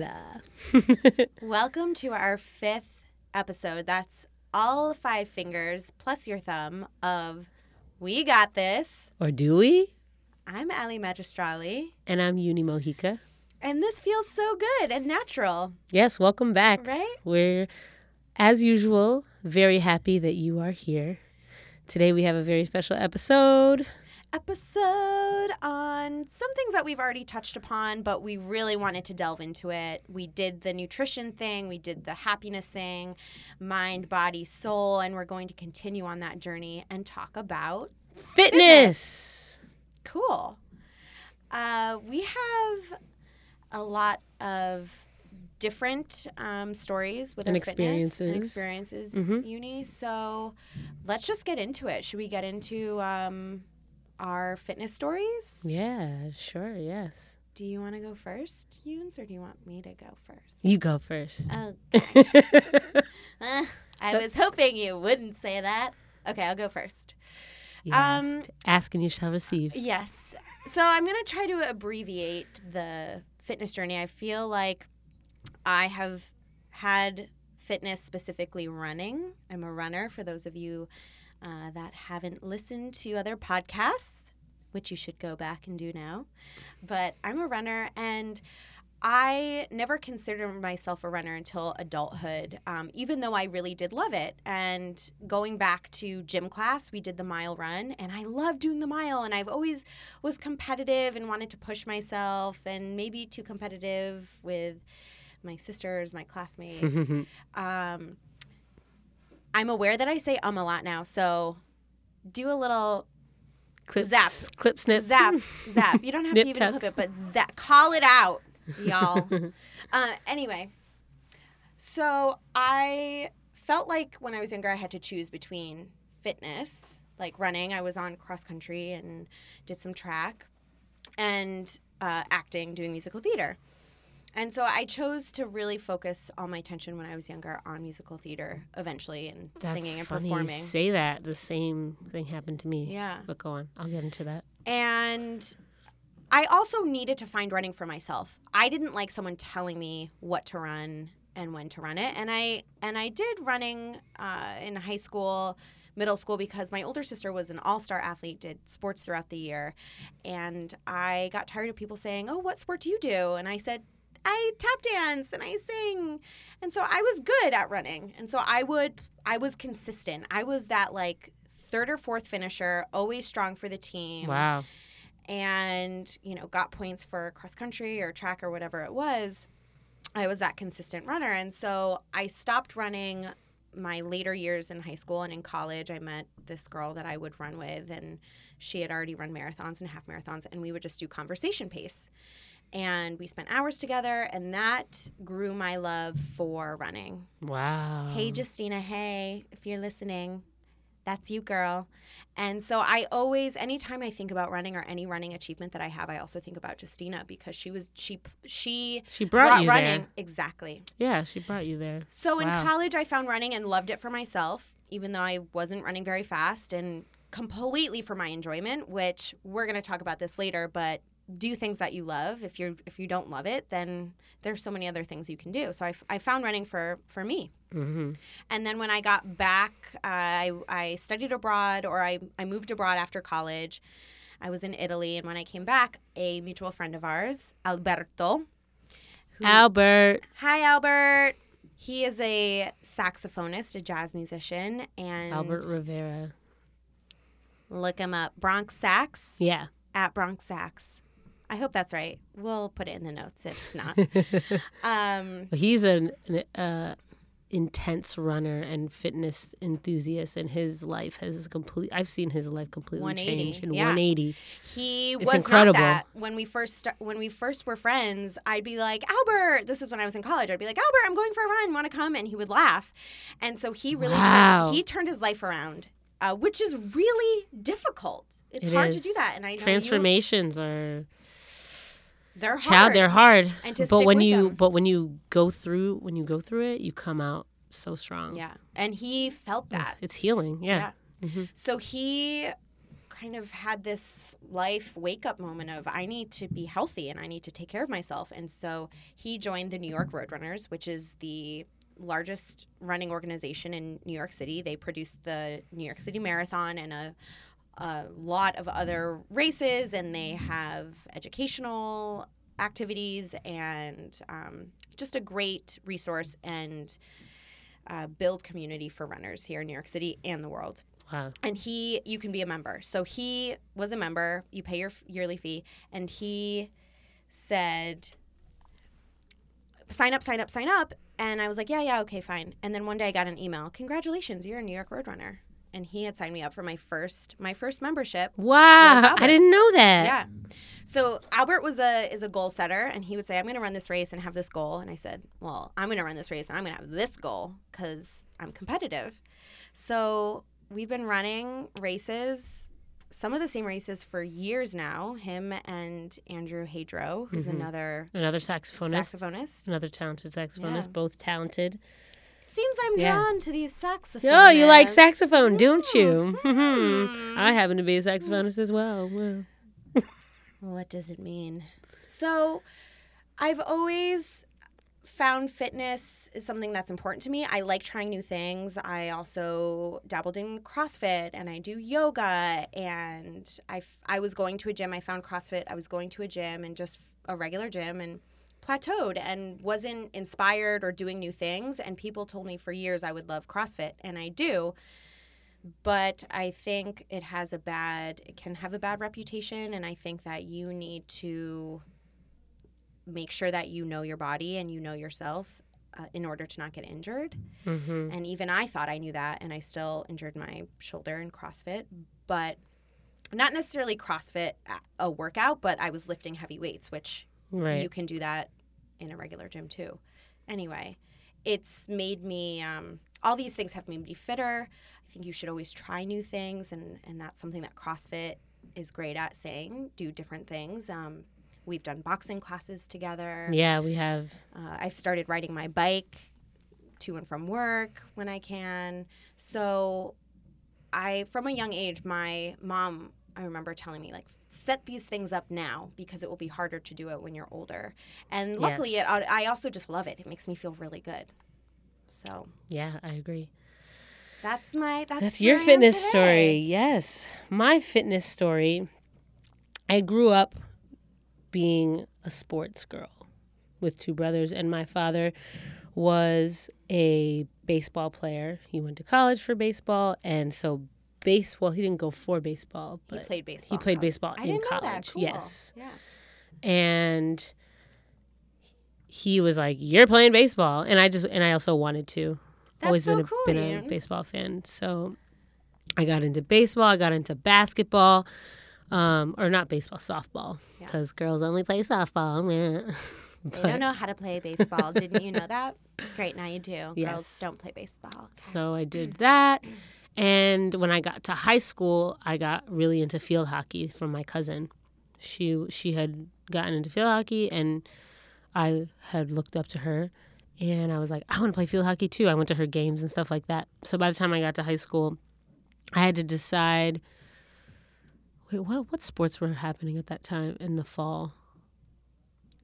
Welcome to our fifth episode. That's all five fingers plus your thumb of We Got This. or do we? I'm Ali Magistrali, And I'm Uni Mojica. and this feels so good and natural, Yes, welcome back. right? We're, as usual, very happy that you are here. Today we have a very special episode. Episode on some things that we've already touched upon, but we really wanted to delve into it. We did the nutrition thing, we did the happiness thing, mind, body, soul, and we're going to continue on that journey and talk about Fitness. Cool. Uh, we have a lot of different um, stories with And our fitness and experiences. experiences, Mhm. uni. So let's just get into it. Should we get into um, our fitness stories? Yeah, sure, yes. Do you want to go first, Yunes, or do you want me to go first? You go first. Oh, uh, I was hoping you wouldn't say that. Okay, I'll go first. You Um, asked. Ask and you shall receive. Yes. So I'm going to try to abbreviate the fitness journey. I feel like I have had fitness specifically running. I'm a runner for those of you uh, that haven't listened to other podcasts, which you should go back and do now. But I'm a runner and I never considered myself a runner until adulthood, um, even though I really did love it. And going back to gym class, we did the mile run, and I love doing the mile. And I've always was competitive and wanted to push myself, and maybe too competitive with my sisters, my classmates. um, I'm aware that I say um a lot now, so do a little clip, zap. Clip snip. zap, zap. You don't have to even tuck. clip it, but zap. Call it out, y'all. uh, anyway, so I felt like when I was younger, I had to choose between fitness, like running. I was on cross country and did some track, and uh, acting, doing musical theater. And so I chose to really focus all my attention when I was younger on musical theater eventually and That's singing and funny performing. you say that. The same thing happened to me. Yeah. But go on. I'll get into that. And I also needed to find running for myself. I didn't like someone telling me what to run and when to run it. And I and I did running uh, in high school, middle school because my older sister was an all-star athlete, did sports throughout the year, and I got tired of people saying, "Oh, what sport do you do?" And I said. I tap dance and I sing. And so I was good at running. And so I would I was consistent. I was that like third or fourth finisher, always strong for the team Wow. and you know got points for cross country or track or whatever it was i was that consistent runner and so i stopped running my later years in high school and in college i met this girl that i would run with and she had already run marathons and half marathons and we would just do conversation pace and we spent hours together and that grew my love for running Wow. Hey, Justina. Hey, if you're listening, that's you, girl. And so I always, anytime I think about running or any running achievement that I have, I also think about Justina because she was she she She brought, you running there. exactly. Yeah, she brought you there. So in college, I found running and loved it for myself, even though I wasn't running very fast and completely for my enjoyment. Which we're gonna talk about this later, but do things that you love. If you're if you don't love it, then there's so many other things you can do. So I, f- I found running for for me. hmm And then when I got back, uh, I, I studied abroad or I, I moved abroad after college. I was in Italy. And when I came back, a mutual friend of ours, Alberto. who- Albert. Hi, Albert. He is a saxophonist, a jazz musician. And Albert Rivera. look him up. Bronx Sax Yeah. at Bronx Sax. I hope that's right. We'll put it in the notes if not. um, He's an, an uh, intense runner and fitness enthusiast, and his life has complete. I've seen his life completely 180, change in yeah. 180. He It's was incredible. not that when we first sta- when we first were friends. I'd be like, Albert. This is when I was in college. I'd be like, Albert, I'm going for a run. Want to come? And he would laugh. And so he really Wow. turned, he turned his life around, uh, which is really difficult. It's It hard to do that. And I know you, Transformations are they're hard. child. They're hard, but when you them. but when you go through when you go through it, you come out so strong. Yeah, and he felt that. It's healing. Yeah. Yeah. Mm-hmm. So he kind of had this life wake up moment of I need to be healthy and I need to take care of myself. And so he joined the New York Roadrunners, which is the largest running organization in New York City. They produce the New York City Marathon and a, a lot of other races, and they have educational activities and um, just a great resource and uh, build community for runners here in New York City and the world. Wow. And he, you can be a member. So he was a member. You pay your f- yearly fee, and he said, "Sign up, sign up, sign up." And I was like, "Yeah, yeah, okay, fine." And then one day I got an email, "Congratulations, you're a New York Roadrunner." And he had signed me up for my first my first membership. Wow. I didn't know that. Yeah. So Albert was a is a goal setter, and he would say, "I'm going to run this race and have this goal." And I said, "Well, I'm going to run this race and I'm going to have this goal because I'm competitive." So we've been running races, some of the same races for years now. Him and Andrew Hadro, who's Mhm. another Another saxophonist. saxophonist. Another talented saxophonist. Yeah. Both talented. Seems I'm Yeah. drawn to these saxophones. Oh, you like saxophone, don't you? Mm. I happen to be a saxophonist as well. Well, What does it mean? So, I've always found fitness is something that's important to me. I like trying new things. I also dabbled in CrossFit and I do yoga and I f- I was going to a gym. I found CrossFit. I was going to a gym and just a regular gym and plateaued and wasn't inspired or doing new things. And people told me for years I would love CrossFit and I do. But I think it has a bad it can have a bad reputation and I think that you need to make sure that you know your body and you know yourself uh, in order to not get injured. hmm And even I thought I knew that and I still injured my shoulder in CrossFit, but not necessarily CrossFit a- a workout, but I was lifting heavy weights, which right. you can do that in a regular gym too. Anyway, it's made me um, all these things have made me fitter. I think you should always try new things, and and that's something that CrossFit is great at saying. Do different things. Um, we've done boxing classes together. yeah, we have. Uh, I've started riding my bike to and from work when I can. So, I, from a young age, my mom, I remember telling me, like, set these things up now because it will be harder to do it when you're older. And luckily, Yes. it, I also just love it. It makes me feel really good. So, Yeah, I agree. that's my, that's, That's your fitness story. Yes. My fitness story. I grew up being a sports girl with two brothers, and my father was a baseball player. He went to college for baseball, and so baseball, he didn't go for baseball, He played baseball. he played baseball I in college. Cool. Yes. Yeah. And he was like, You're playing baseball. And I just, and I also wanted to. That's Always so been a, cool, been a baseball fan. So I got into baseball. I got into basketball, um, or not baseball, softball, Yeah. because girls only play softball. meh. They don't know how to play baseball. Didn't you know that? Great, now you do. Yes. Girls don't play baseball. Okay. So I did that. And when I got to high school, I got really into field hockey from my cousin. She she had gotten into field hockey and I had looked up to her and I was like, I want to play field hockey too. I went to her games and stuff like that. So by the time I got to high school, I had to decide wait, what what sports were happening at that time in the fall?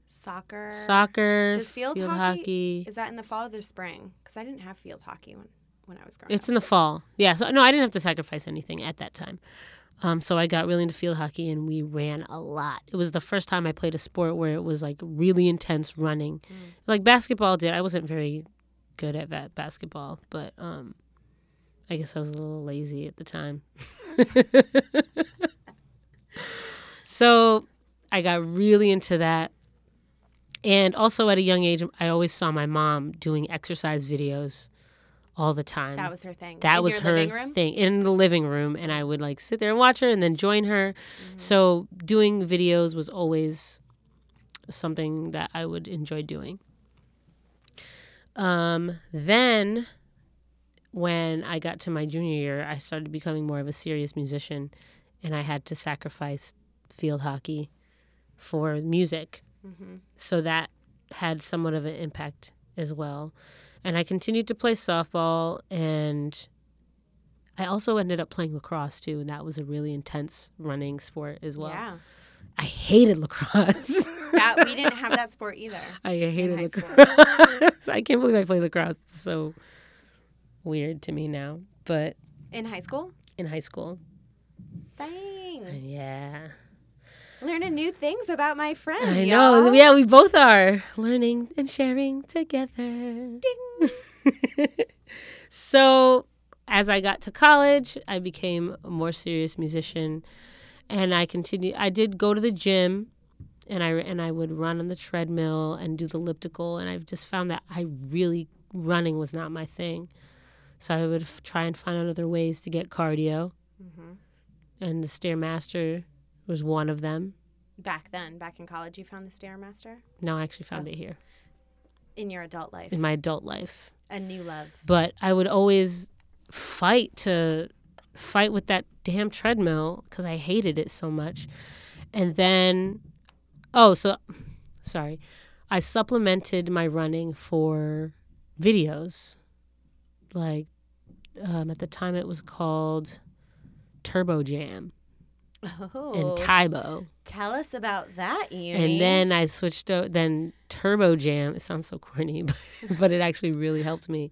Soccer. Soccer, Does field hockey- hockey. Is that in the fall or the spring? Because I didn't have field hockey when, when I was growing It's in the fall. Yeah. So no, I didn't have to sacrifice anything at that time. Um, so I got really into field hockey and we ran a lot. It was the first time I played a sport where it was like really intense running. Mm. Like basketball did. I wasn't very good at ba- basketball, but um, I guess I was a little lazy at the time. so I got really into that. And also at a young age, I always saw my mom doing exercise videos all the time. That was her thing. That in was her thing in the living room, and I would like sit there and watch her, and then join her. Mm-hmm. So doing videos was always something that I would enjoy doing. Um, then, when I got to my junior year, I started becoming more of a serious musician, and I had to sacrifice field hockey for music. Mhm. So that had somewhat of an impact as well. And I continued to play softball and I also ended up playing lacrosse too, and that was a really intense running sport as well. yeah. I hated lacrosse. That we didn't have that sport either. I hated lacrosse. I can't believe I played lacrosse. It's so weird to me now. But In high school? in high school, Dang. Uh, yeah. Learning new things about my friend. I know. y'all. Yeah, we both are learning and sharing together. Ding. so, as I got to college, I became a more serious musician, and I continued. I did go to the gym, and I and I would run on the treadmill and do the elliptical, and I've just found that I really running was not my thing. So I would f- try and find out other ways to get cardio, Mhm. and the stairmaster was one of them. Back then, back in college, you found the Stairmaster No, I actually found it here in your adult life. in my adult life. A new love. but I would always fight to fight with that damn treadmill because I hated it so much. And then, oh, so sorry, I supplemented my running for videos. Like um, at the time, it was called Turbo Jam Oh, and Tae Bo. tell us about that, Uni. And then I switched to then Turbo Jam. It sounds so corny, but, but it actually really helped me.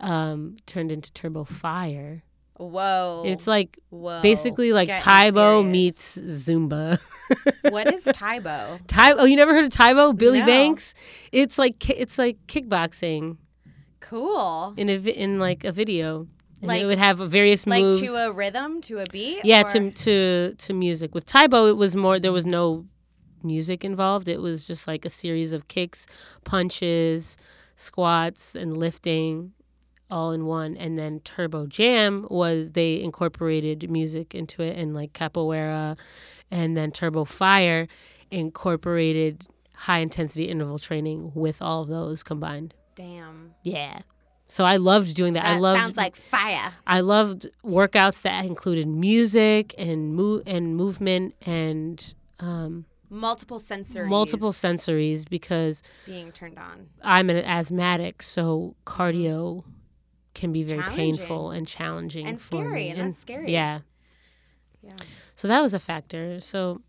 Um, turned into Turbo Fire. whoa, It's like whoa, basically like Getting Tae Bo serious. meets Zumba. what is Tae Bo? Tybo. oh, you never heard of Tae Bo? Billy No. Blanks? It's like it's like kickboxing Cool. in a in like a video. And Like- it would have various Like moves. to a rhythm, to a beat. yeah, or- to to to music. With Tae Bo, it was more. There was no music involved. It was just like a series of kicks, punches, squats, and lifting, all in one. And then Turbo Jam was they incorporated music into it, and like capoeira, and then Turbo Fire incorporated high intensity interval training with all of those combined. Damn. Yeah. So I loved doing that. That I loved sounds like fire. I loved workouts that included music and move and movement and um, Multiple sensories. multiple sensories because being turned on. I'm an asthmatic, so cardio can be very painful and challenging And scary, and that's scary. Yeah, Yeah. so that was a factor. So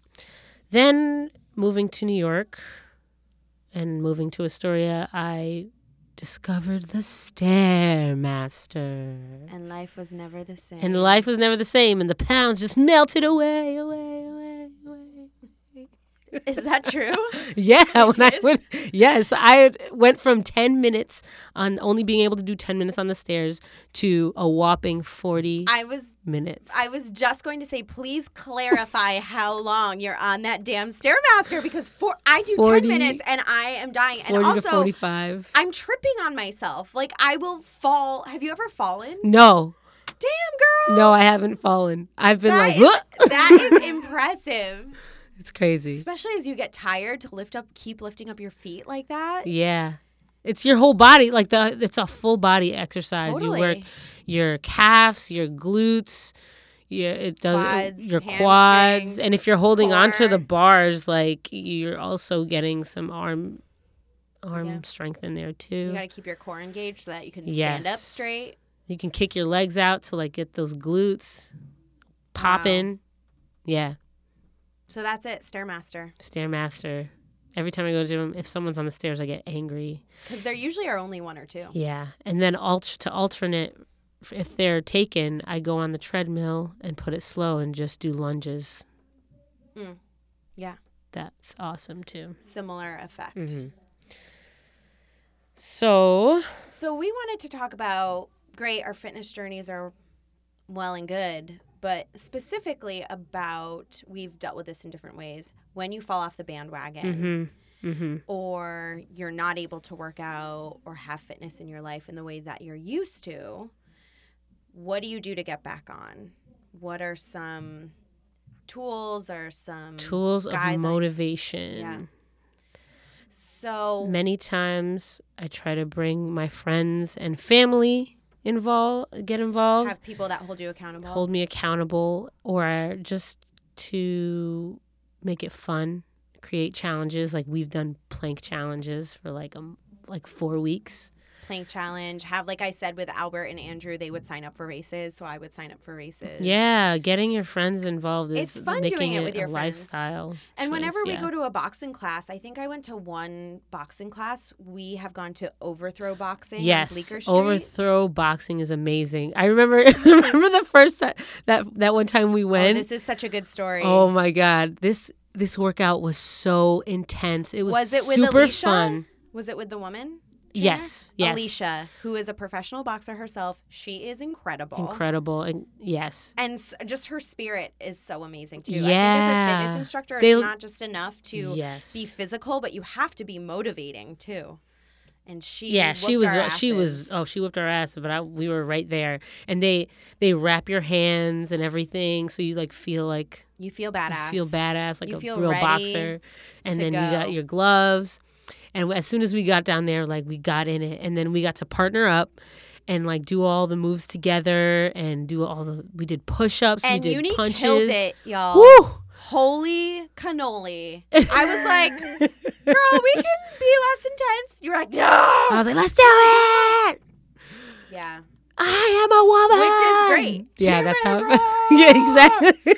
then moving to New York and moving to Astoria, I discovered the Stairmaster. And life was never the same. And life was never the same, and the pounds just melted away, away, away, away. Is that true? Yeah, when I did? would, yes, I went from ten minutes on only being able to do ten minutes on the stairs to a whopping forty I was minutes. I was just going to say, please clarify how long you're on that damn stairmaster because for I do 40 ten minutes and I am dying. And also, forty-five. I'm tripping on myself. Like I will fall. Have you ever fallen? No, Damn, girl. no, I haven't fallen. I've been That like, is- that is impressive. It's crazy. Especially as you get tired to lift up, keep lifting up your feet like that. Yeah. It's your whole body, like the it's a full body exercise. Totally. You work your calves, your glutes, your it does Quads, your quads, and if you're holding onto the bars, like you're also getting some arm arm Yeah. strength in there too. You got to keep your core engaged so that you can stand up straight. You can kick your legs out to like get those glutes popping. Yeah, So that's it, stairmaster. stairmaster. Every time I go to gym, if someone's on the stairs, I get angry. Because there usually are only one or two. Yeah, and then alt- to alternate, if they're taken, I go on the treadmill and put it slow and just do lunges. Mm. Yeah. That's awesome too. Similar effect. Mm-hmm. So So we wanted to talk about great, our fitness journeys are well and good, but specifically about we've dealt with this in different ways. When you fall off the bandwagon hmm hmm or you're not able to work out or have fitness in your life in the way that you're used to, what do you do to get back on? What are some tools or some tools of motivation. Yeah. so Many times I try to bring my friends and family involved, get involved. have people that hold you accountable? hold me accountable or just to make it fun create challenges like we've done plank challenges for like um like four weeks plank challenge. Have like I said with Albert and Andrew, they would sign up for races, so I would sign up for races. Yeah, getting your friends involved is It's fun making doing it it with your friends. lifestyle. And choice, whenever we yeah. go to a boxing class, I think I went to one boxing class. We have gone to overthrow boxing. Yes, overthrow boxing is amazing. I remember remember the first time that that one time we Oh, went. this is such a good story. Oh my god, this this workout was so intense. It was, Was it super fun. Was it with the woman? Yes, yes. Alicia, who is a professional boxer herself. She is incredible. Incredible and yes. And s- just her spirit is so amazing too. I think as a Yeah. fitness instructor, They- it's not just enough to yes. be physical, but you have to be motivating too. And she, yeah, she whooped was our uh, she was asses. oh she whipped our ass, but I, we were right there. And they they wrap your hands and everything, so you like feel like You feel you badass. feel badass like You a feel real ready boxer. And to then you got your gloves. And as soon as we got down there, like we got in it, and then we got to partner up. And like do all the moves together, and do all the. We did push-ups. And we did Uni punches. killed it, y'all. Woo! Holy cannoli! I was like, "Girl, we can be less intense." You're like, "No." I was like, let's do it. Yeah. I am a woman. Which is great. Yeah, Hear that's how. It, yeah, exactly.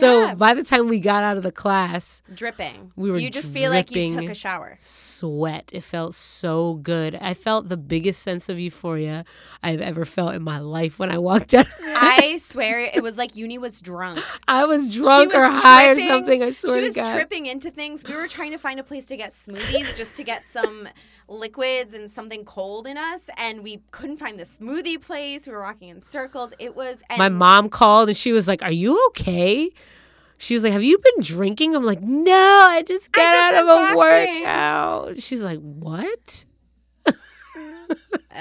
So Yeah. by the time we got out of the class, Dripping. We were You just feel like you took a shower. sweat. It felt so good. I felt the biggest sense of euphoria I've ever felt in my life when I walked out. I swear it was like Uni was drunk. I was drunk She or was high or something. I swear She was tripping into things. We were trying to find a place to get smoothies just to get some liquids and something cold in us, and we couldn't find the smoothie place. We were walking in circles. It was and My mom called and she was like, "Are you okay?" She was like, "Have you been drinking?" I'm like, "No, I just got just out of a boxing." workout." She's like, "What?"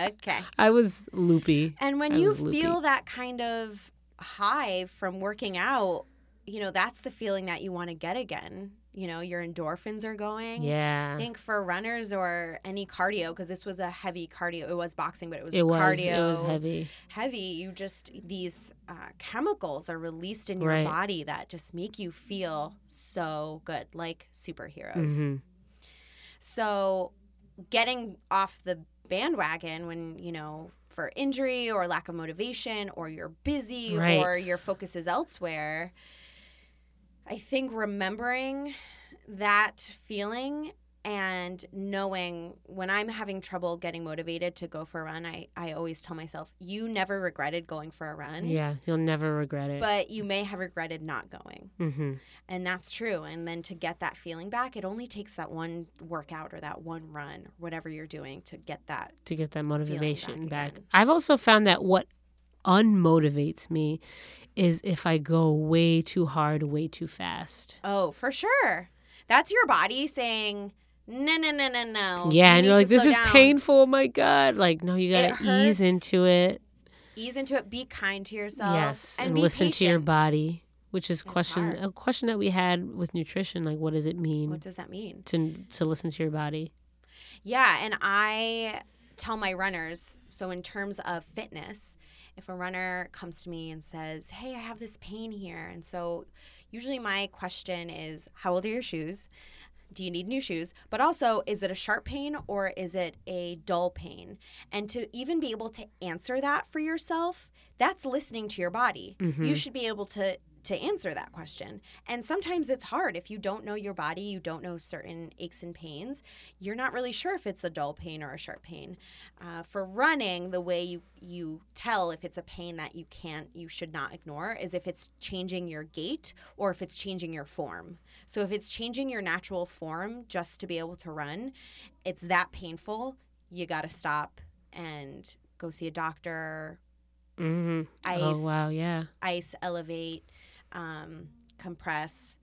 Okay. I was loopy. And when I you feel that kind of high from working out, you know, that's the feeling that you want to get again. You know, your endorphins are going. Yeah. I think for runners or any cardio, because this was a heavy cardio. It was boxing, but it was It was cardio. it was heavy. Heavy. You just these uh, chemicals are released in your Right. body that just make you feel so good, like superheroes. Mhm. So, getting off the bandwagon when, you know, for injury or lack of motivation or you're busy Right. or your focus is elsewhere, I think remembering that feeling and knowing when I'm having trouble getting motivated to go for a run, I, I always tell myself, you never regretted going for a run, Yeah, you'll never regret it. but you may have regretted not going. hmm And that's true. And then to get that feeling back, it only takes that one workout or that one run, whatever you're doing, to get that. To get that motivation back back. I've also found that what unmotivates me is if I go way too hard, way too fast. Oh, for sure. That's your body saying, no, no, no, no, no. yeah, You and you're like, this is down. painful. Oh my God. Like, no, you got to ease into it. Ease into it. Be kind to yourself. yes. And, And, listen to your body, which is It's question hard. a question that we had with nutrition. Like, what does it mean What does that mean? to, to listen to your body? Yeah, and I tell my runners so in terms of fitness, if a runner comes to me and says, "Hey, I have this pain here," and so usually my question is, "How old are your shoes?" Do you need new shoes? But also, is it a sharp pain or is it a dull pain? And to even be able to answer that for yourself, that's listening to your body. You Mhm. should be able to to answer that question. And sometimes it's hard if you don't know your body, you don't know certain aches and pains you're not really sure if it's a dull pain or a sharp pain. Uh, for running, the way you you tell if it's a pain that you can't, you should not ignore, is if it's changing your gait or if it's changing your form. So if it's changing your natural form just to be able to run, it's that painful. You got to stop and go see a doctor. hmm Ice, Oh, wow. Yeah. ice, elevate, um, compress.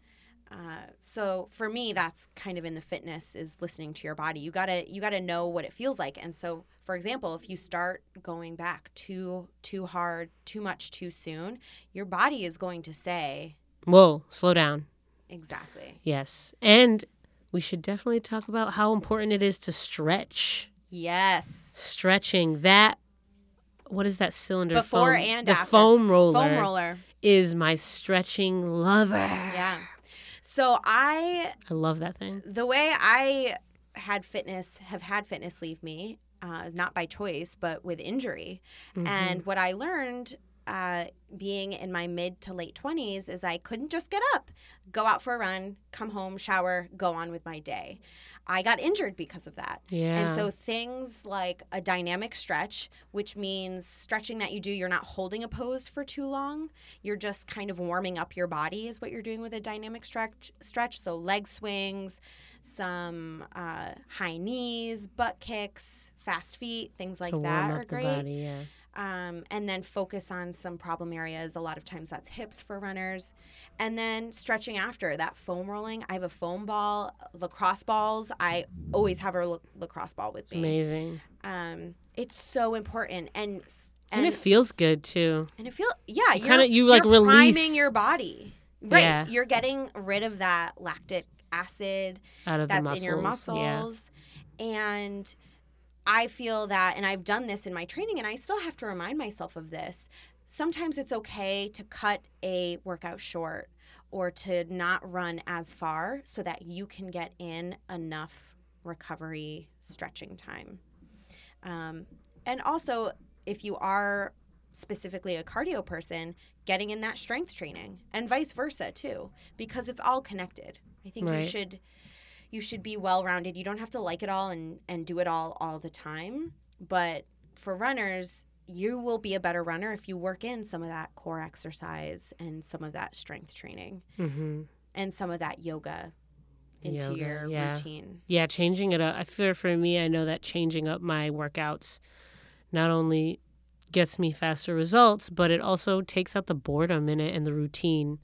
Uh, so for me, that's kind of in the fitness is listening to your body. You gotta you gotta know what it feels like. And so, for example, if you start going back too too hard, too much, too soon, your body is going to say Whoa, slow down. exactly. Yes. And we should definitely talk about how important it is to stretch. Yes. Stretching that what is that cylinder Before foam? and the after. foam roller Foam roller. Is my stretching lover. Yeah. So I I love that thing. the way I had fitness have had fitness leave me, uh, not by choice, but with injury. Mhm. And what I learned uh, being in my mid to late 20s is I couldn't just get up, go out for a run, come home, shower, go on with my day. I got injured because of that. yeah. And so things like a dynamic stretch, which means stretching that you do, you're not holding a pose for too long. You're just kind of warming up your body is what you're doing with a dynamic stretch. Stretch. So leg swings, some uh, high knees, butt kicks, fast feet, things like that are great body, yeah. Um, and then focus on some problem areas. A lot of times that's hips for runners. And then stretching after that foam rolling. I have a foam ball, lacrosse balls. I always have a lacrosse ball with me. Amazing. Um, it's so important. And, And, and, it feels good too. and it feel yeah, You you're, kinda- you, like, you're priming your body. Right. Yeah. You're getting rid of that lactic acid Out of that's in your Yeah. muscles. And I feel that, and I've done this in my training, and I still have to remind myself of this. Sometimes it's okay to cut a workout short or to not run as far so that you can get in enough recovery stretching time. Um, and also, if you are specifically a cardio person, getting in that strength training and vice versa too, because it's all connected. I think Right. you should you should be well rounded. You don't have to like it all and and do it all all the time, but for runners, you will be a better runner if you work in some of that core exercise and some of that strength training hmm and some of that yoga into Yoga, your yeah. routine. Yeah, changing it up. I feel for me, I know that changing up my workouts not only gets me faster results, but it also takes out the boredom in it and the routine.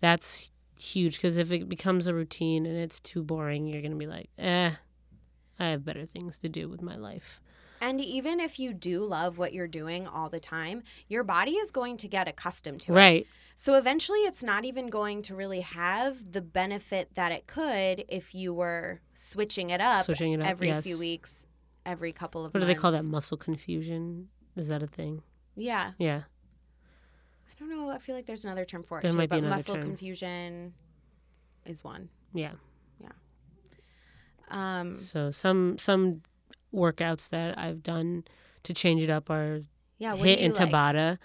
That's huge because if it becomes a routine and it's too boring, you're going to be like, eh, I have better things to do with my life. And even if you do love what you're doing all the time, your body is going to get accustomed to it. Right. So eventually it's not even going to really have the benefit that it could if you were switching it up Switching it up. every yes. few weeks, every couple of What do they call that? Muscle confusion? Is that a thing? Yeah. Yeah. I don't know. I feel like there's another term for it There too, but muscle term. confusion is one. Yeah. Um, So some some workouts that I've done to change it up are yeah, HIIT and like? Tabata.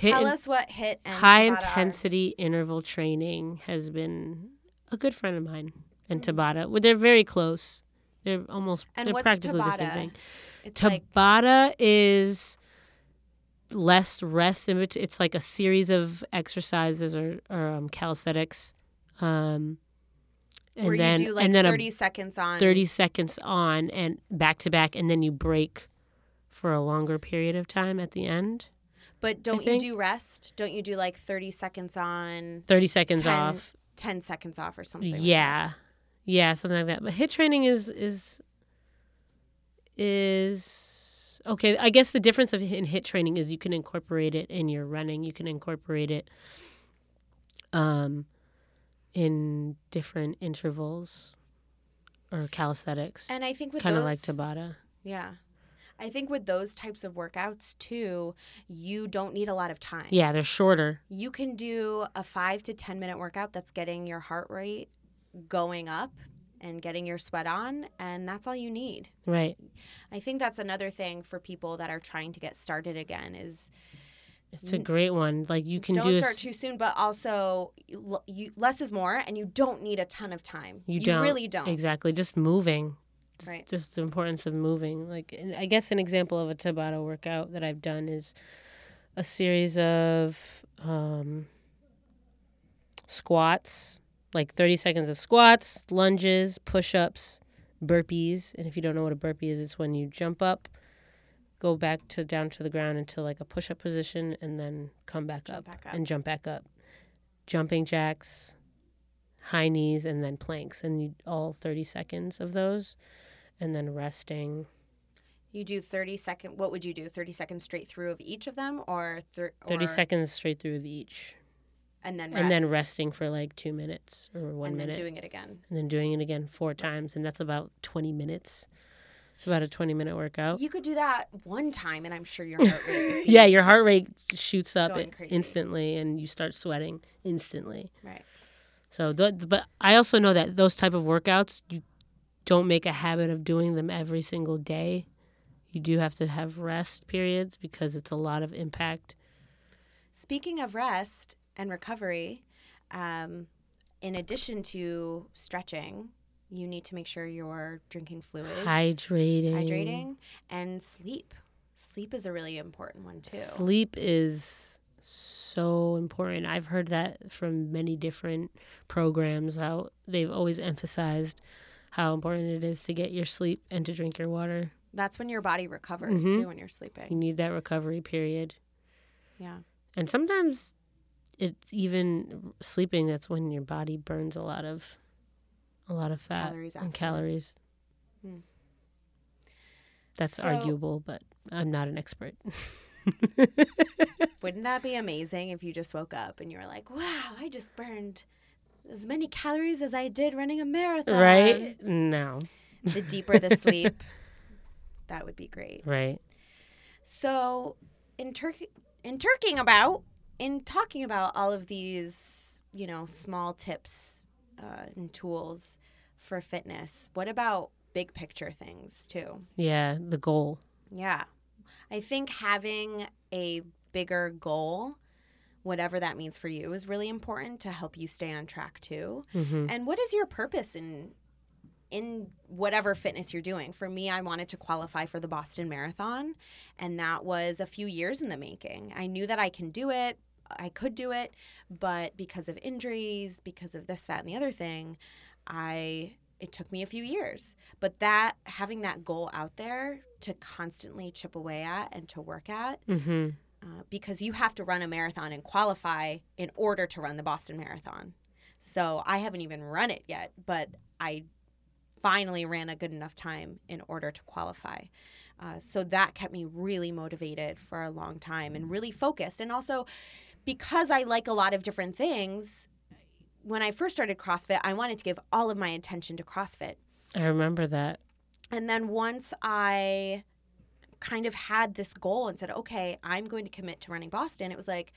HIIT Tell and us what HIIT and high Tabata are. intensity interval training has been a good friend of mine and Mm-hmm. Tabata. Well, they're very close. They're almost And they're practically the same thing. It's like Tabata is less rest in bet- It's like a series of exercises or, or um, calisthenics. Um, and where then you do like and then 30 seconds on 30 seconds on and back to back and then you break for a longer period of time at the end. But don't you do rest? Don't you do like 30 seconds on, 30 seconds 10 off. 10 seconds off or something? like that? yeah yeah something like that but HIIT training is is is okay i guess the difference of in HIIT training is you can incorporate it in your running you can incorporate it um in different intervals or calisthenics And I think with kind of like tabata Yeah. I think with those types of workouts too, you don't need a lot of time. yeah they're shorter You can do a five to 10 minute workout that's getting your heart rate going up and getting your sweat on, and that's all you need. right I think that's another thing for people that are trying to get started again is it's a great one like you can don't do start s- too soon, but also you, less is more, and you don't need a ton of time. You don't. really don't. exactly just moving Right. just the importance of moving. Like, and I guess an example of a Tabata workout that I've done is a series of um, squats, like 30 seconds of squats, lunges, push ups, burpees. And if you don't know what a burpee is, it's when you jump up, go back to down to the ground into like a push up position, and then come back, up, back up. and jump back up. Jumping jacks, high knees, and then planks, and you, all 30 seconds of those and then resting. You do 30 second, what would you do? 30 seconds straight through of each of them or, thir- 30 seconds straight through of each. And then rest. And then resting for like two minutes or one and minute. then doing it again. and then doing it again four times. And that's about 20 minutes. It's about a 20 minute workout. You could do that one time, and I'm sure your heart rate. Yeah, your heart rate shoots up Going it crazy. instantly and you start sweating instantly. Right. So, th- but I also know that those type of workouts, you don't make a habit of doing them every single day, you do have to have rest periods because it's a lot of impact. Speaking of rest and recovery, um, in addition to stretching, you need to make sure you're drinking fluids, Hydrating. hydrating, and sleep. Sleep is a really important one too. Sleep is so important. I've heard that from many different programs out. They've always emphasized how important it is to get your sleep and to drink your water. That's when your body recovers Mhm. too when you're sleeping. You need that recovery period. Yeah. And sometimes it's even sleeping that's when your body burns a lot of a lot of fat Calories and afterwards. calories. Hmm. That's So- arguable, but I'm not an expert. Wouldn't that be amazing if you just woke up and you were like, "Wow, I just burned as many calories as I did running a marathon." right? No. The deeper the sleep, that would be great. Right. So, in Turkey, in Turking about, in talking about all of these, you know, small tips uh, and tools for fitness, what about big picture things too? Yeah, the goal. Yeah, I think having a bigger goal, whatever that means for you, is really important to help you stay on track too. hmm And what is your purpose in in whatever fitness you're doing? For me, I wanted to qualify for the Boston Marathon, and that was a few years in the making. I knew that I can do it. I could do it, but because of injuries, because of this, that, and the other thing, I it took me a few years. But that having that goal out there to constantly chip away at and to work at, hmm uh, because you have to run a marathon and qualify in order to run the Boston Marathon. So I haven't even run it yet, but I finally ran a good enough time in order to qualify. Uh, so that kept me really motivated for a long time and really focused. And also, because I like a lot of different things, when I first started CrossFit, I wanted to give all of my attention to CrossFit. I remember that. And then once I kind of had this goal and said, okay, I'm going to commit to running Boston, it was like,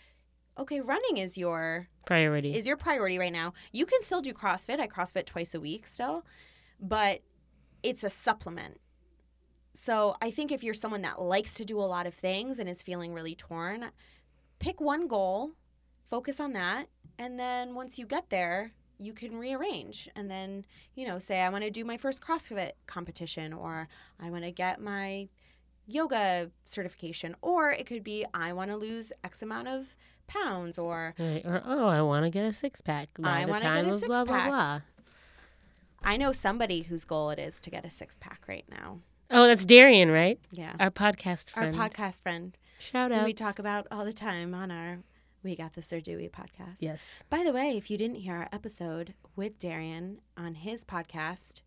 okay, running is your Priority. is your priority right now. You can still do CrossFit. I CrossFit twice a week still, but it's a supplement. So I think if you're someone that likes to do a lot of things and is feeling really torn, pick one goal, focus on that, and then once you get there, you can rearrange and then, you know, say I want to do my first CrossFit competition or I want to get my yoga certification or it could be I want to lose X amount of pounds or Right. Or oh, I want to get a six pack by I the wanna get time a of blah blah six-pack. blah. I know somebody whose goal it is to get a six pack right now. Oh, that's Darian, right? Yeah. Our podcast Our friend. podcast friend. Shout out. we talk about all the time on our We Got This or Do We podcast. Yes. By the way, if you didn't hear our episode with Darian on his podcast,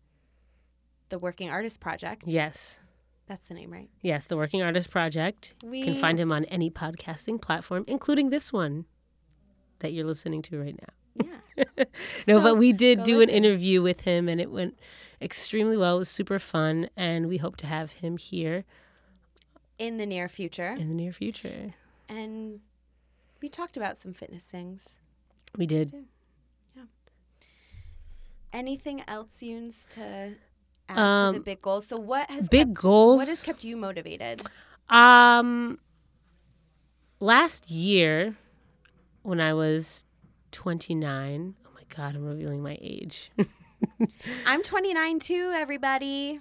The Working Artist Project, Yes. that's the name, right? Yes. The Working Artist Project. We You can find him on any podcasting platform, including this one that you're listening to right now. Yeah. No, So, but we did do listen. an interview with him and it went extremely well. It was super fun. And we hope to have him here In the near future. in the near future. And we talked about some fitness things. We did. Yeah. Anything else, Yunes, to add to Um, the big goals? So what has Big kept, goals. what has kept you motivated? Um, last year, when I was 29, oh my God, I'm revealing my age. I'm 29 too, everybody.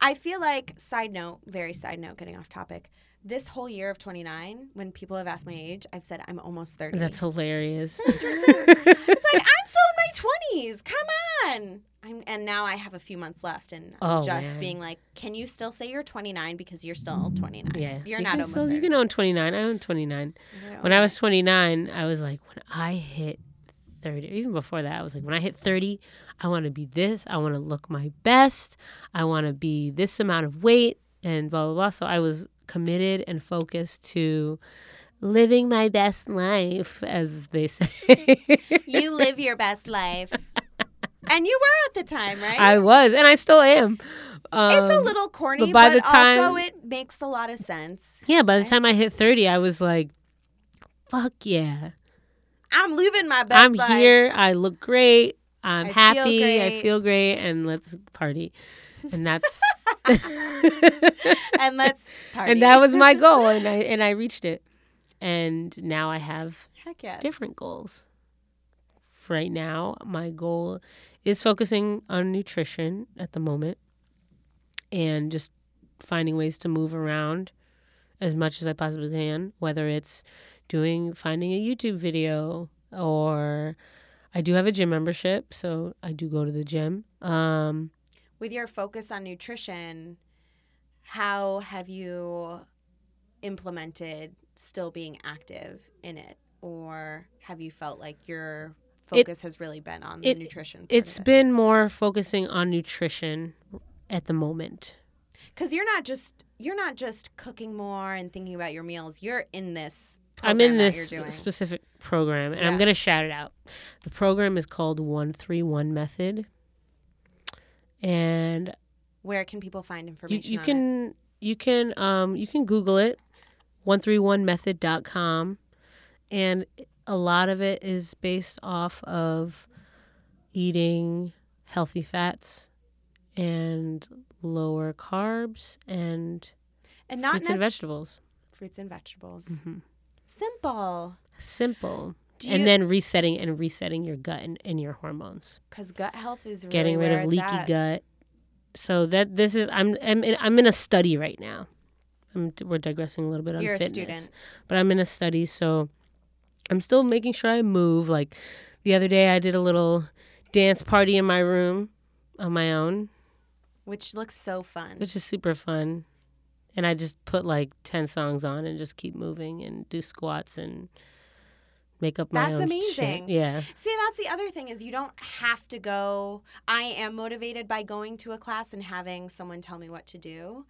I feel like, side note, very side note, getting off topic. This whole year of 29, when people have asked my mm-hmm. age, I've said I'm almost 30. That's hilarious. it's like I'm still in my 20s. Come on. I'm, and now I have a few months left, and I'm Oh, just man. being like, can you still say you're 29 because you're still 29? yeah. You're you not can almost still- 30. You can own 29. I own 29. You're When I was 29, I was like, when I hit 30, even before that, I was like, when I hit 30, I want to be this. I want to look my best. I want to be this amount of weight and blah, blah, blah. So I was committed and focused to living my best life, as they say. you live your best life. and you were at the time, right? I was, and I still am. Um, it's a little corny, but by but the time- also it makes a lot of sense. Yeah, by the time I hit 30, I was like, fuck yeah. I'm living my best I'm life. here. I look great. I'm I feel happy, I feel great, and let's party. And that's and let's party. and that was my goal, and I and I reached it. And now I have yeah. different goals. For right now, my goal is focusing on nutrition at the moment and just finding ways to move around as much as I possibly can, whether it's doing finding a YouTube video or I do have a gym membership, so I do go to the gym. Um, With your focus on nutrition, how have you implemented still being active in it? Or have you felt like your focus has really been on the it- nutrition? it's it? been more focusing on nutrition at the moment. because you're not just you're not just cooking more and thinking about your meals. You're in this. I'm in that this You're doing. specific program, and I'm going to shout it out. The program is called 131 Method. And Where can people find information? you on can you can um you can google it 131method.com and a lot of it is based off of eating healthy fats and lower carbs and and not fruits and vegetables. fruits and vegetables. hmm Simple. Simple. You, and then resetting and resetting your gut and, and your hormones. because gut health is really getting rid of leaky at. gut. So that this is I'm I'm in, I'm in a study right now. I'm, we're digressing a little bit on You're a fitness, student. but I'm in a study, so I'm still making sure I move. Like the other day, I did a little dance party in my room on my own, which looks so fun. which is super fun. And I just put like ten songs on and just keep moving and do squats and make up my That's own amazing. shit. Yeah, See, that's the other thing is you don't have to go. I am motivated by going to a class and having someone tell me what to do.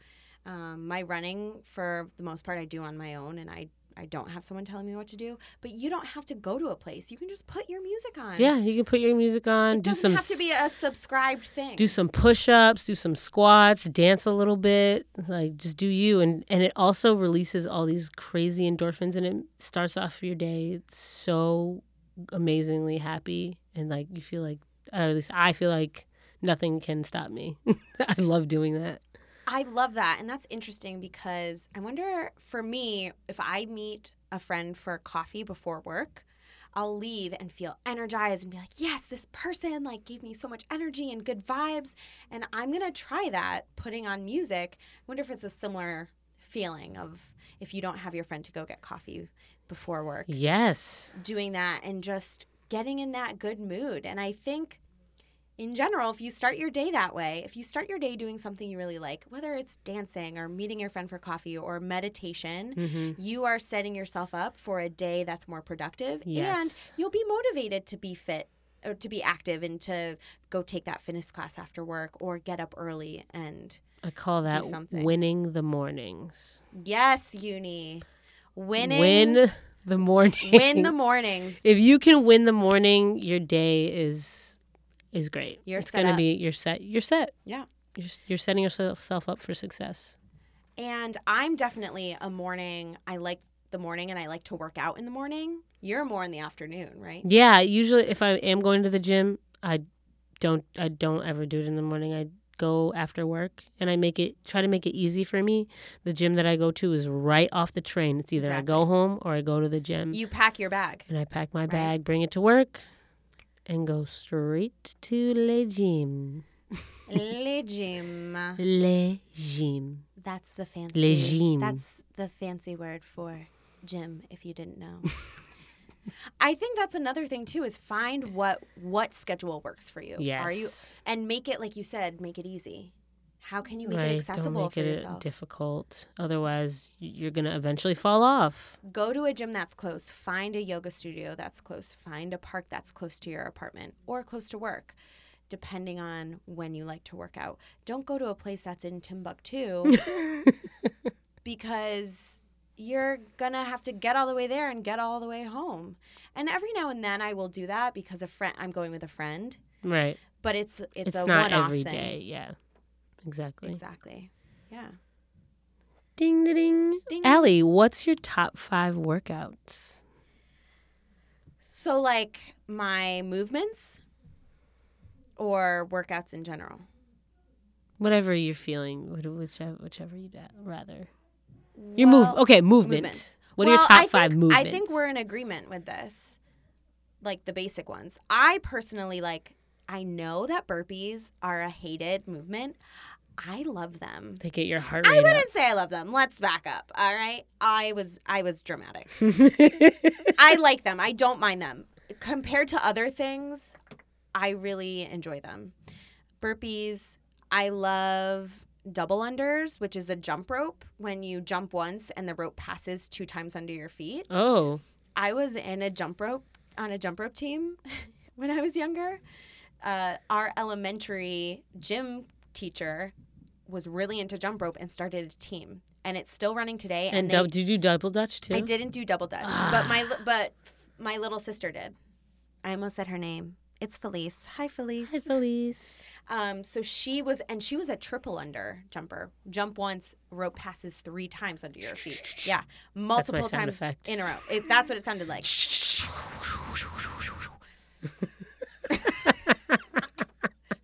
Um, my running, for the most part, I do on my own, and I I don't have someone telling me what to do. But you don't have to go to a place. You can just put your music on. yeah. You can put your music on, It do doesn't some have to be a subscribed thing. do some push-ups do some squats dance a little bit like just do you and and it also releases all these crazy endorphins and it starts off your day so amazingly happy and like you feel like or at least i feel like nothing can stop me i love doing that I love that. And that's interesting because I wonder for me, if I meet a friend for coffee before work, I'll leave and feel energized and be like, yes, this person like gave me so much energy and good vibes. And I'm going to try that putting on music. I wonder if it's a similar feeling of if you don't have your friend to go get coffee before work, yes doing that and just getting in that good mood. And I think in general, if you start your day that way, if you start your day doing something you really like, whether it's dancing or meeting your friend for coffee or meditation, hmm you are setting yourself up for a day that's more productive and you'll be motivated to be fit or to be active and to go take that fitness class after work or get up early and i call that something. winning the mornings yes, uni. Winning win the morning win the mornings. if you can win the morning your day is is great You're it's gonna be you're set you're set Yeah. you're, you're setting yourself up for success And I'm definitely a morning. I like the morning and I like to work out in the morning. You're more in the afternoon, right? yeah usually if i am going to the gym i don't i don't ever do it in the morning i go after work and i make it try to make it easy for me the gym that i go to is right off the train it's either i go home or i go to the gym You pack your bag. and i pack my Right. bag bring it to work and go straight to le gym Le gym. le gym That's the fancy. Le gym. That's the fancy word for gym. If you didn't know. I think that's another thing too is find what what schedule works for you. yes Are you and make it like you said, make it easy. How can you make right it accessible don't make it yourself? difficult otherwise you're gonna eventually fall off go to a gym that's close, find a yoga studio that's close, find a park that's close to your apartment or close to work, depending on when you like to work out. Don't go to a place that's in Timbuktu because you're gonna have to get all the way there and get all the way home. And every now and then I will do that because a friend I'm going with a friend, right but it's it's, it's, a not one-off every thing. day. Yeah, exactly. Exactly. Yeah. Ding ding ding. Allie, what's your top five workouts? So like my movements or workouts in general? Whatever you're feeling, whichever whichever you'd rather. Your move. Okay, movement. movements. What are your top I five think, movements? I think we're in agreement with this, like the basic ones. I personally like. I know that burpees are a hated movement. I love them. They get your heart I wouldn't say I love them. Let's back up. All right. I was I was dramatic. I like them. I don't mind them. Compared to other things, I really enjoy them. Burpees, I love double unders, which is a jump rope when you jump once and the rope passes two times under your feet. oh, I was in a jump rope on a jump rope team when I was younger. Uh, our elementary gym teacher was really into jump rope and started a team, and it's still running today. and they- dou- did you do double dutch too? I didn't do double dutch, but my but my little sister did. I almost said her name. It's Felice. Hi, Felice. Hi, Felice. Um, so she was, and she was a triple under jumper. Jump once, rope passes three times under your feet. Yeah, multiple times effect. in a row. It, that's what it sounded like.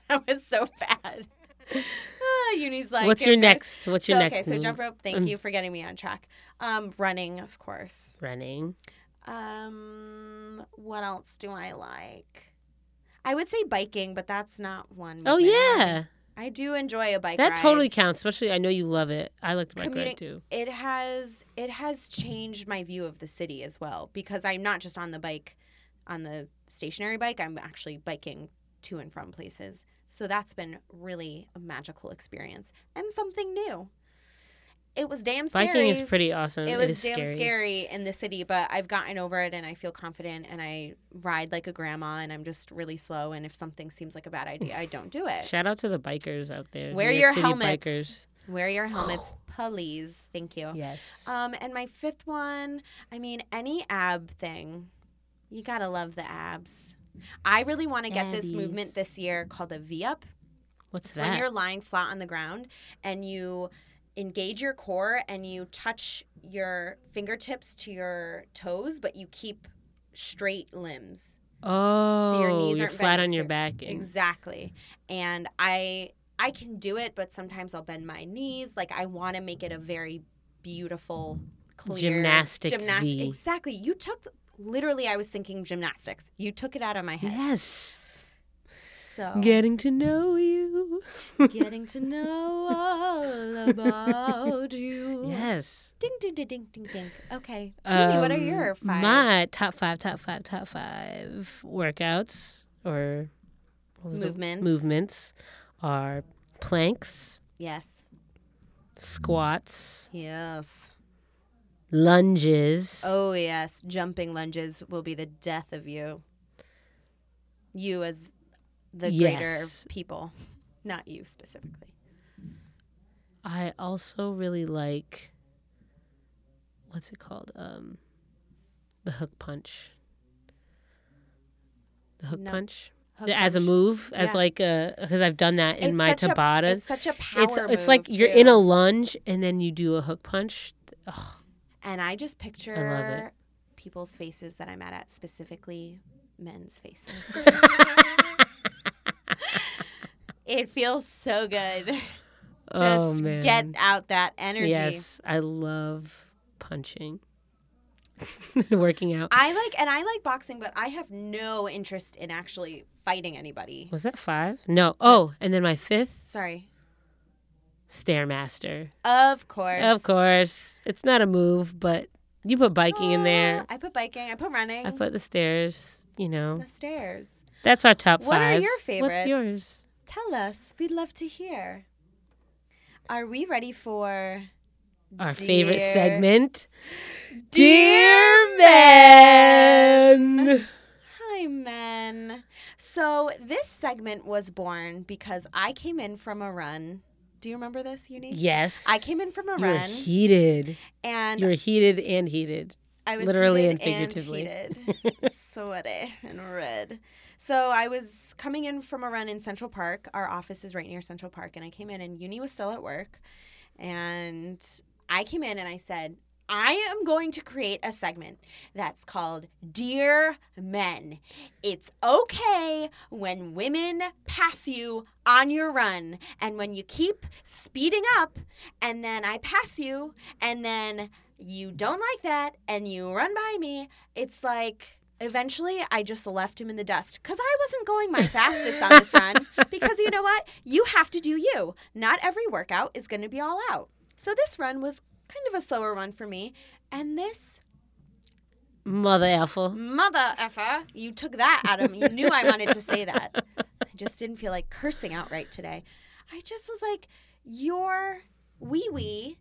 that was so bad. Like. What's your next? What's your So, next? Okay, so jump rope. Thank Mm. you for getting me on track. Um, running, of course. running. Um, what else do I like? I would say biking, but that's not one. Oh yeah, I do enjoy a bike. that ride. totally counts. Especially, I know you love it. I like the bike Commuting- ride too. It has it has changed my view of the city as well because I'm not just on the bike, on the stationary bike. I'm actually biking to and from places. So that's been really a magical experience and something new. It was damn scary. Biking is pretty awesome. it It was damn scary. scary. in the city, but I've gotten over it and I feel confident and I ride like a grandma and I'm just really slow. And if something seems like a bad idea, I don't do it. Shout out to the bikers out there. Wear your helmets. Bikers. Wear your helmets, please. Thank you. Yes. Um, and my fifth one, I mean, any ab thing, you gotta love the abs. I really want to get this movement this year called a V up. What's It's that? when you're lying flat on the ground and you engage your core and you touch your fingertips to your toes, but you keep straight limbs. oh, so your oh, knees you're aren't flat bending, on your so- back. Exactly. And I I can do it, but sometimes I'll bend my knees. Like I want to make it a very beautiful, clear Gymnastic gymnas- V. Exactly. You took literally. I was thinking gymnastics. You took it out of my head. Yes. So Getting to know you. getting to know all about you. Yes. Ding ding ding ding ding ding. Okay. Uni, what are Um, your five? My top five, top five, top five workouts or was it? Movements. movements are planks, yes. squats, Yes. Lunges. Oh yes, jumping lunges will be the death of you. You as the greater people, not you specifically. I also really like what's it called? Um, the hook punch. The hook No. punch Hook as a move, as Yeah. like a because I've done that in It's my such a- Tabatas. It's such a power It's it's like you're in a lunge and then you do a hook punch. Ugh, and I just picture people's faces that I'm at, at specifically men's faces. it feels so good. Oh, just oh man. get out that energy. Yes, I love punching. Working out. I like and I like boxing, but I have no interest in actually fighting anybody. Was that five? No. Oh, and then my fifth, Sorry. Stairmaster. Of course. Of course. It's not a move, but you put biking in there. Uh, I put biking. I put running. I put the stairs, you know. the stairs. That's our top What are your favorites? What's yours? Tell us. We'd love to hear. Are we ready for Our favorite Dear- segment. Dear Men. Hi, men. So this segment was born because I came in from a run. Do you remember this, Uni? Yes. I came in from a You were heated. and You were heated and heated. I was literally and figuratively. heated, sweaty and red. So I was coming in from a run in Central Park. Our office is right near Central Park, and I came in, and Uni was still at work, and I came in and I said, I am going to create a segment that's called Dear Men. It's okay when women pass you on your run, and when you keep speeding up, and then I pass you, and then you don't like that, and you run by me. It's like eventually I just left him in the dust because I wasn't going my fastest on this run. Because you know what? You have to do you. Not every workout is going to be all out. So this run was kind of a slower run for me. And this Mother effer. mother effer, you took that out of me. You knew I wanted to say that. I just didn't feel like cursing outright today. I just was like, your wee wee,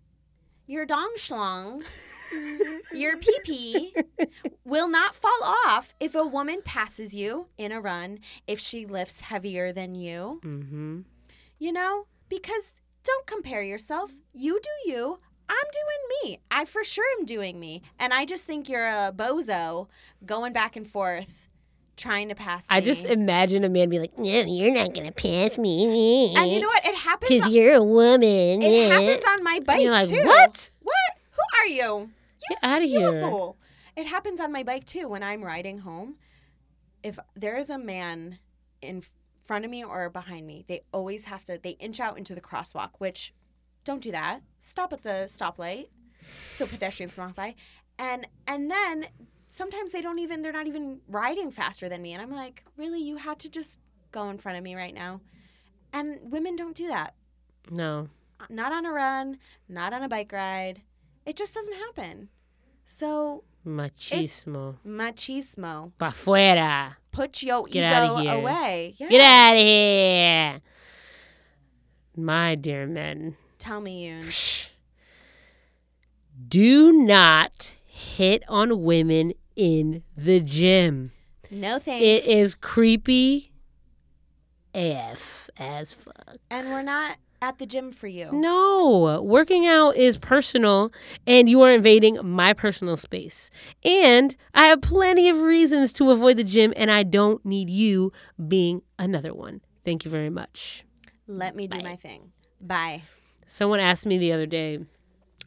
your dong schlong, your pee pee will not fall off if a woman passes you in a run if she lifts heavier than you. Mm-hmm. You know, because don't compare yourself. You do you. I'm doing me. I for sure am doing me. And I just think you're a bozo going back and forth trying to pass I just imagine a man be like, "No, you're not gonna pass me." And you know what? It happens Because you're a woman. it yeah." happens on my bike And you're like, too. "What? What? Who are you? Get out of here! You're a here. fool. It happens on my bike too when I'm riding home. If there is a man in front of me or behind me, they always have to they inch out into the crosswalk, which don't do that. Stop at the stoplight so pedestrians can walk by. And and then sometimes they don't even they're not even riding faster than me and I'm like, "Really? You had to just go in front of me right now?" And women don't do that. No. Not on a run, not on a bike ride. It just doesn't happen. So Machismo. machismo. Pa fuera. Put your Get ego here. away. Yeah. Get out of here. My dear men. Tell me, Yoon. Do not hit on women in the gym. No thanks. It is creepy AF as fuck. and we're not at the gym for you. No, working out is personal and you are invading my personal space. And I have plenty of reasons to avoid the gym and I don't need you being another one. Thank you very much. Let me do my thing. Bye. Someone asked me the other day,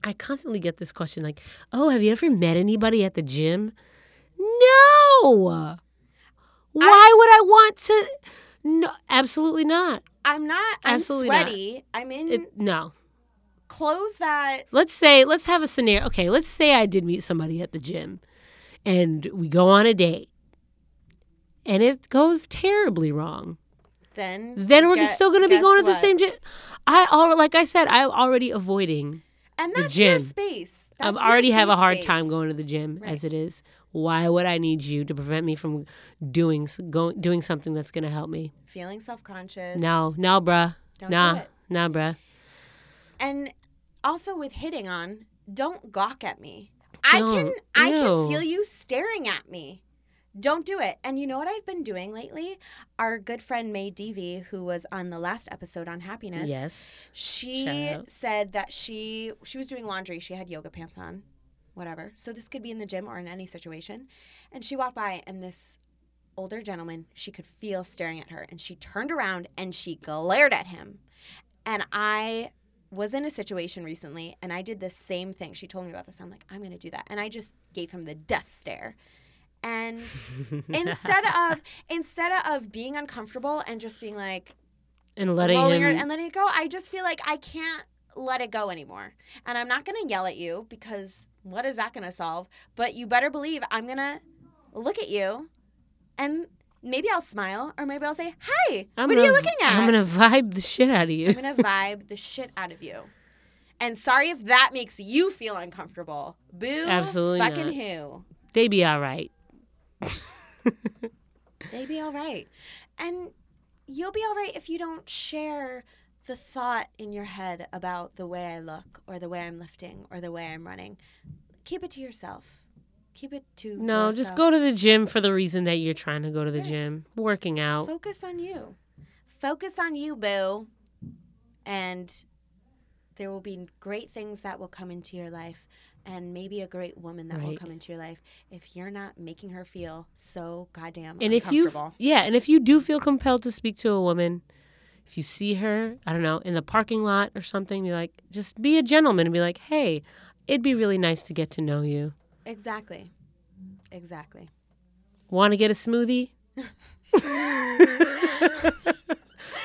I constantly get this question like, "Oh, have you ever met anybody at the gym?" No. Why would I want to No, absolutely not. I'm not. I'm Absolutely not. sweaty. I'm in It, no. clothes that. let's say let's have a scenario okay let's say i did meet somebody at the gym and we go on a date and it goes terribly wrong Then. then we're guess- still going to be going to the same gym i al- like i said i'm already avoiding And the that's your space. i That's already have a hard space. time going to the gym Right. as it is why would i need you to prevent me from doing going doing something that's going to help me Feeling self conscious. no no bruh Don't nah do it. nah bruh And also with hitting on, don't gawk at me. I can Don't. I can Ew. feel you staring at me. Don't do it. And you know what I've been doing lately? Our good friend May Devi, who was on the last episode on happiness, yes she said that she she was doing laundry. She had yoga pants on, whatever. So this could be in the gym or in any situation. And she walked by, and this older gentleman she could feel staring at her, and she turned around and she glared at him. And I was in a situation recently, and I did the same thing. She told me about this. I'm like, I'm gonna do that, and I just gave him the death stare. And instead of instead of being uncomfortable and just being like, and letting him her and letting it go. I just feel like I can't let it go anymore. And I'm not going to yell at you because what is that going to solve? But you better believe I'm going to look at you and maybe I'll smile or maybe I'll say, Hi, I'm what are you looking at? i'm gonna vibe the shit out of you I'm going to vibe the shit out of you. And sorry if that makes you feel uncomfortable. Boo. Absolutely Fucking not. who. they be all right They be all right. And you'll be all right if you don't share the thought in your head about the way I look or the way I'm lifting or the way I'm running. Keep it to yourself. Keep it to No, just go to the gym for the reason that you're trying to go to the gym, working out. Focus on you. Focus on you, boo. And there will be great things that will come into your life and maybe a great woman that will come into your life if you're not making her feel so goddamn And if you, yeah, and if you do feel compelled to speak to a woman, if you see her, I don't know, in the parking lot or something, be like, just be a gentleman and be like, hey, it'd be really nice to get to know you. Exactly. Exactly. Want to get a smoothie?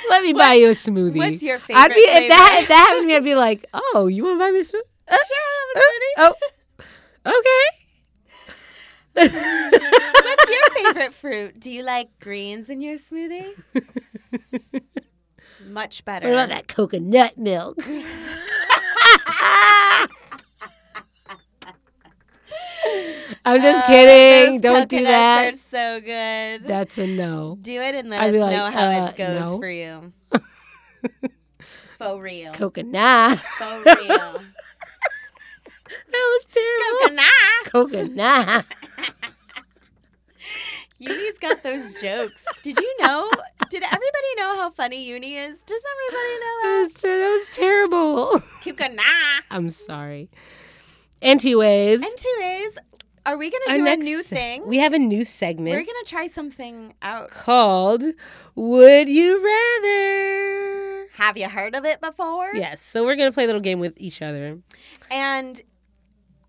Let me buy you a smoothie. What's your favorite I'd be if that if that happened to me, I'd be like, oh, you want to buy me a smoothie? Uh, Sure, I'll have a smoothie. oh, okay. What's your favorite fruit? Do you like greens in your smoothie? Much better. What about that coconut milk? I'm just Oh, kidding. Don't do coconuts that. Are so good. That's a no. do it and let I'd us be like, know how uh, it goes no. for you. For real. Coconut. For real. That was terrible. Coconut. Coconut. Uni's got those jokes. Did you know? Did everybody know how funny Uni is? Does everybody know That that? was, that was terrible. Coconut. I'm sorry. Anyways, Anyways, are we gonna our do a new se- thing? We have a new segment We're gonna try something out. called Would You Rather? Have you heard of it before? Yes. So we're gonna play a little game with each other. And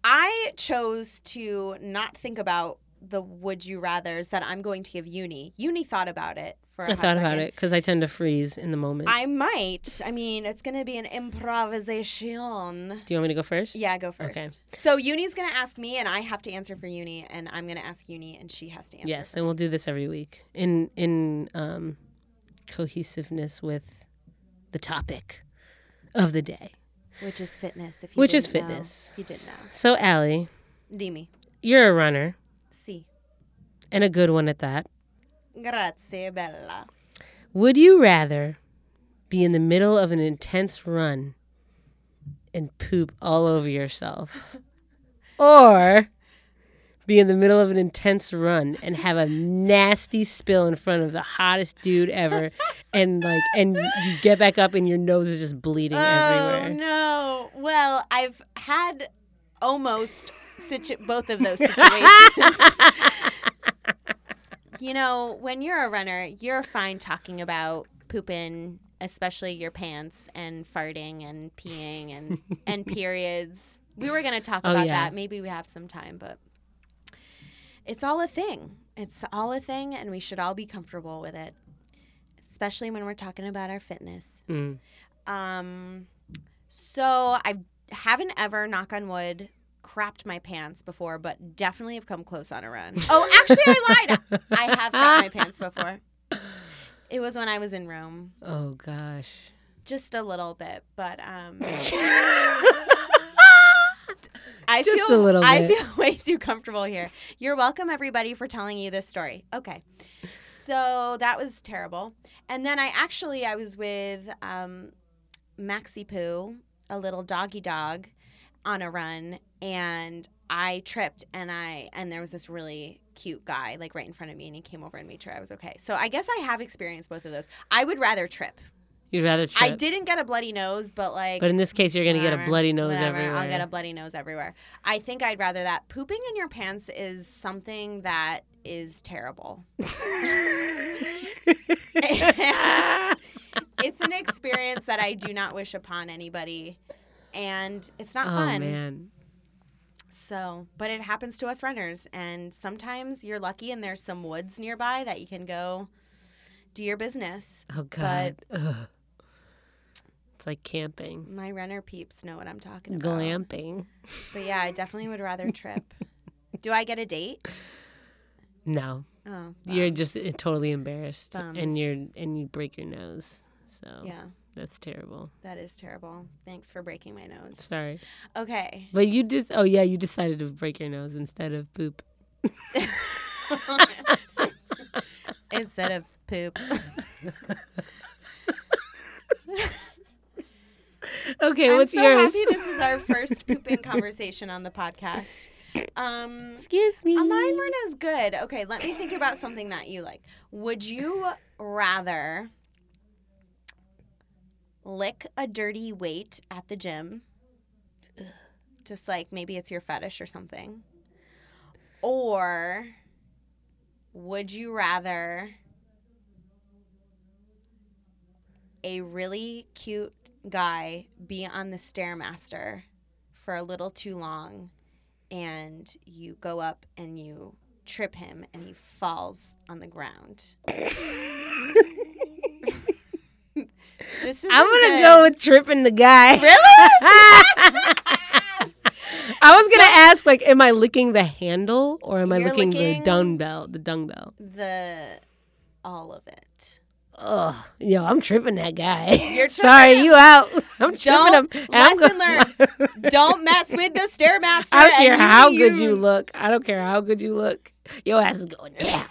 I chose to not think about the would you rather's that I'm going to give Uni. Uni thought about it for a I thought about second. it because I tend to freeze in the moment. I might. I mean, it's going to be an improvisation. Do you want me to go first? Yeah, go first. Okay. So Uni's going to ask me, and I have to answer for Uni, and I'm going to ask Uni, and she has to answer. Yes, and we'll do this every week in in um, cohesiveness with the topic of the day. Which is fitness. If you which is didn't know. fitness. You didn't know. So, Allie, Dimi. you're a runner Si. and a good one at that. Grazie, bella. Would you rather be in the middle of an intense run and poop all over yourself, or be in the middle of an intense run and have a nasty spill in front of the hottest dude ever, and like, and you get back up and your nose is just bleeding Oh, everywhere? no. Well, I've had almost situ- both of those situations. you know, when you're a runner, you're fine talking about pooping, especially your pants and farting and peeing and and periods. We were going to talk Oh, about yeah. that. Maybe we have some time, but it's all a thing. It's all a thing and we should all be comfortable with it. Especially when we're talking about our fitness. Mm. Um, so I haven't ever, knock on wood, crapped my pants before, but definitely have come close on a run. Oh, actually, I lied. I have crapped my pants before. It was when I was in Rome, Oh gosh. just a little bit, but um, I Just feel a little I feel way too comfortable here. You're welcome, everybody, for telling you this story. Okay, so that was terrible. And then I actually I was with um, Maxie Poo, a little doggy dog, on a run, and I tripped and I and there was this really cute guy like right in front of me, and he came over and made sure I was okay. So I guess I have experienced both of those. I would rather trip. You'd rather trip. I didn't get a bloody nose, but like. But in this case, you're gonna get a bloody nose whatever, everywhere. I'll get a bloody nose everywhere. I think I'd rather that. Pooping in your pants is something that is terrible. it's an experience that I do not wish upon anybody, and it's not oh fun. man. So, but it happens to us runners, and sometimes you're lucky and there's some woods nearby that you can go do your business. Oh god. Ugh. It's like camping. My runner peeps know what I'm talking about. Glamping. But yeah, I definitely would rather trip. Do I get a date? No. Oh, You're just uh, totally embarrassed, Bums. and you're and you break your nose. So yeah, that's terrible. that is terrible. Thanks for breaking my nose. Sorry, Okay. but you just oh yeah, you decided to break your nose instead of poop. Instead of poop. Okay, I'm what's so yours? happy this is our first pooping conversation on the podcast. Um, Excuse me. uh, mine weren't as good. Okay, let me think about something that you like. Would you rather lick a dirty weight at the gym? Just like maybe it's your fetish or something. Or would you rather a really cute guy be on the Stairmaster for a little too long and you go up and you trip him and he falls on the ground. this is I'm gonna go with tripping the guy. Really? I was gonna ask, like, am I licking the handle or am I You're licking, the licking- dumbbell? The dumbbell. the all of it. Ugh, yo, I'm tripping that guy. You're Sorry, tripping you out. I'm tripping Don't- him. and lesson go- Don't mess with the stairmaster. I don't care how good you look. I don't care how good you look. Your ass is going down.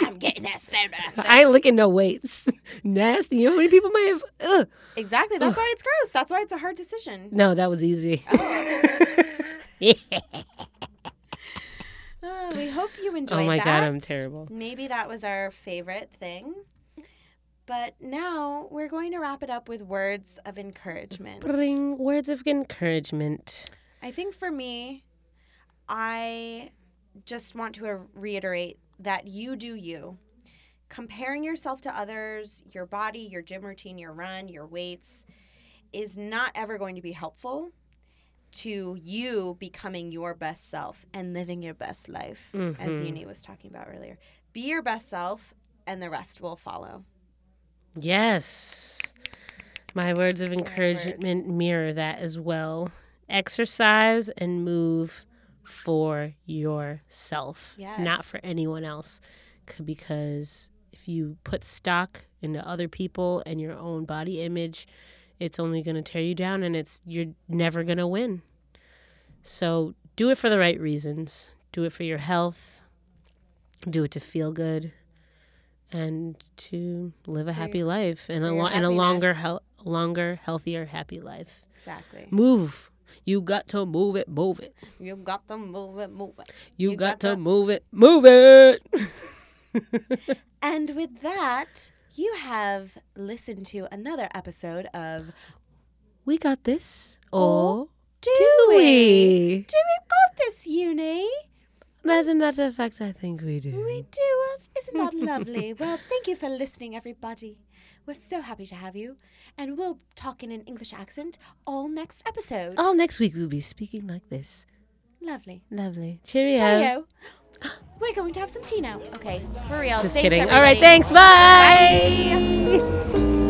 I'm getting that stairmaster. I ain't licking no weights. Nasty. You know how many people might have? Ugh. exactly. That's why it's gross. That's why it's a hard decision. No, that was easy. Uh, we hope you enjoyed oh my that. god, I'm terrible. Maybe that was our favorite thing. But now we're going to wrap it up with words of encouragement. Bring words of encouragement. I think for me, I just want to reiterate that you do you. Comparing yourself to others, your body, your gym routine, your run, your weights is not ever going to be helpful to you becoming your best self and living your best life, as Mhm. Uni was talking about earlier. Be your best self, and the rest will follow. Yes. My words of encouragement mirror that as well. Exercise and move for yourself, Yes. not for anyone else. Because if you put stock into other people and your own body image, it's only going to tear you down and it's you're never going to win. So, do it for the right reasons. Do it for your health. Do it to feel good and to live a happy life and a lo- and a longer hel- longer healthier happy life. Exactly. Move. You got to move it, move it. You got to move it, move it. You, You got, got to to- move it, move it. And with that, you have listened to another episode of we got this. Oh, Oh, Do, do We? we? Do we got this, Uni? As a matter of fact, I think we do. We do. Uh, isn't that lovely? well, thank you for listening, everybody. We're so happy to have you. And we'll talk in an English accent all next episode. All next week we'll be speaking like this. Lovely. Lovely. Cheerio. Cheerio. We're going to have some tea now. Okay, for real. Just Thanks, kidding. All right, thanks. Bye. Bye.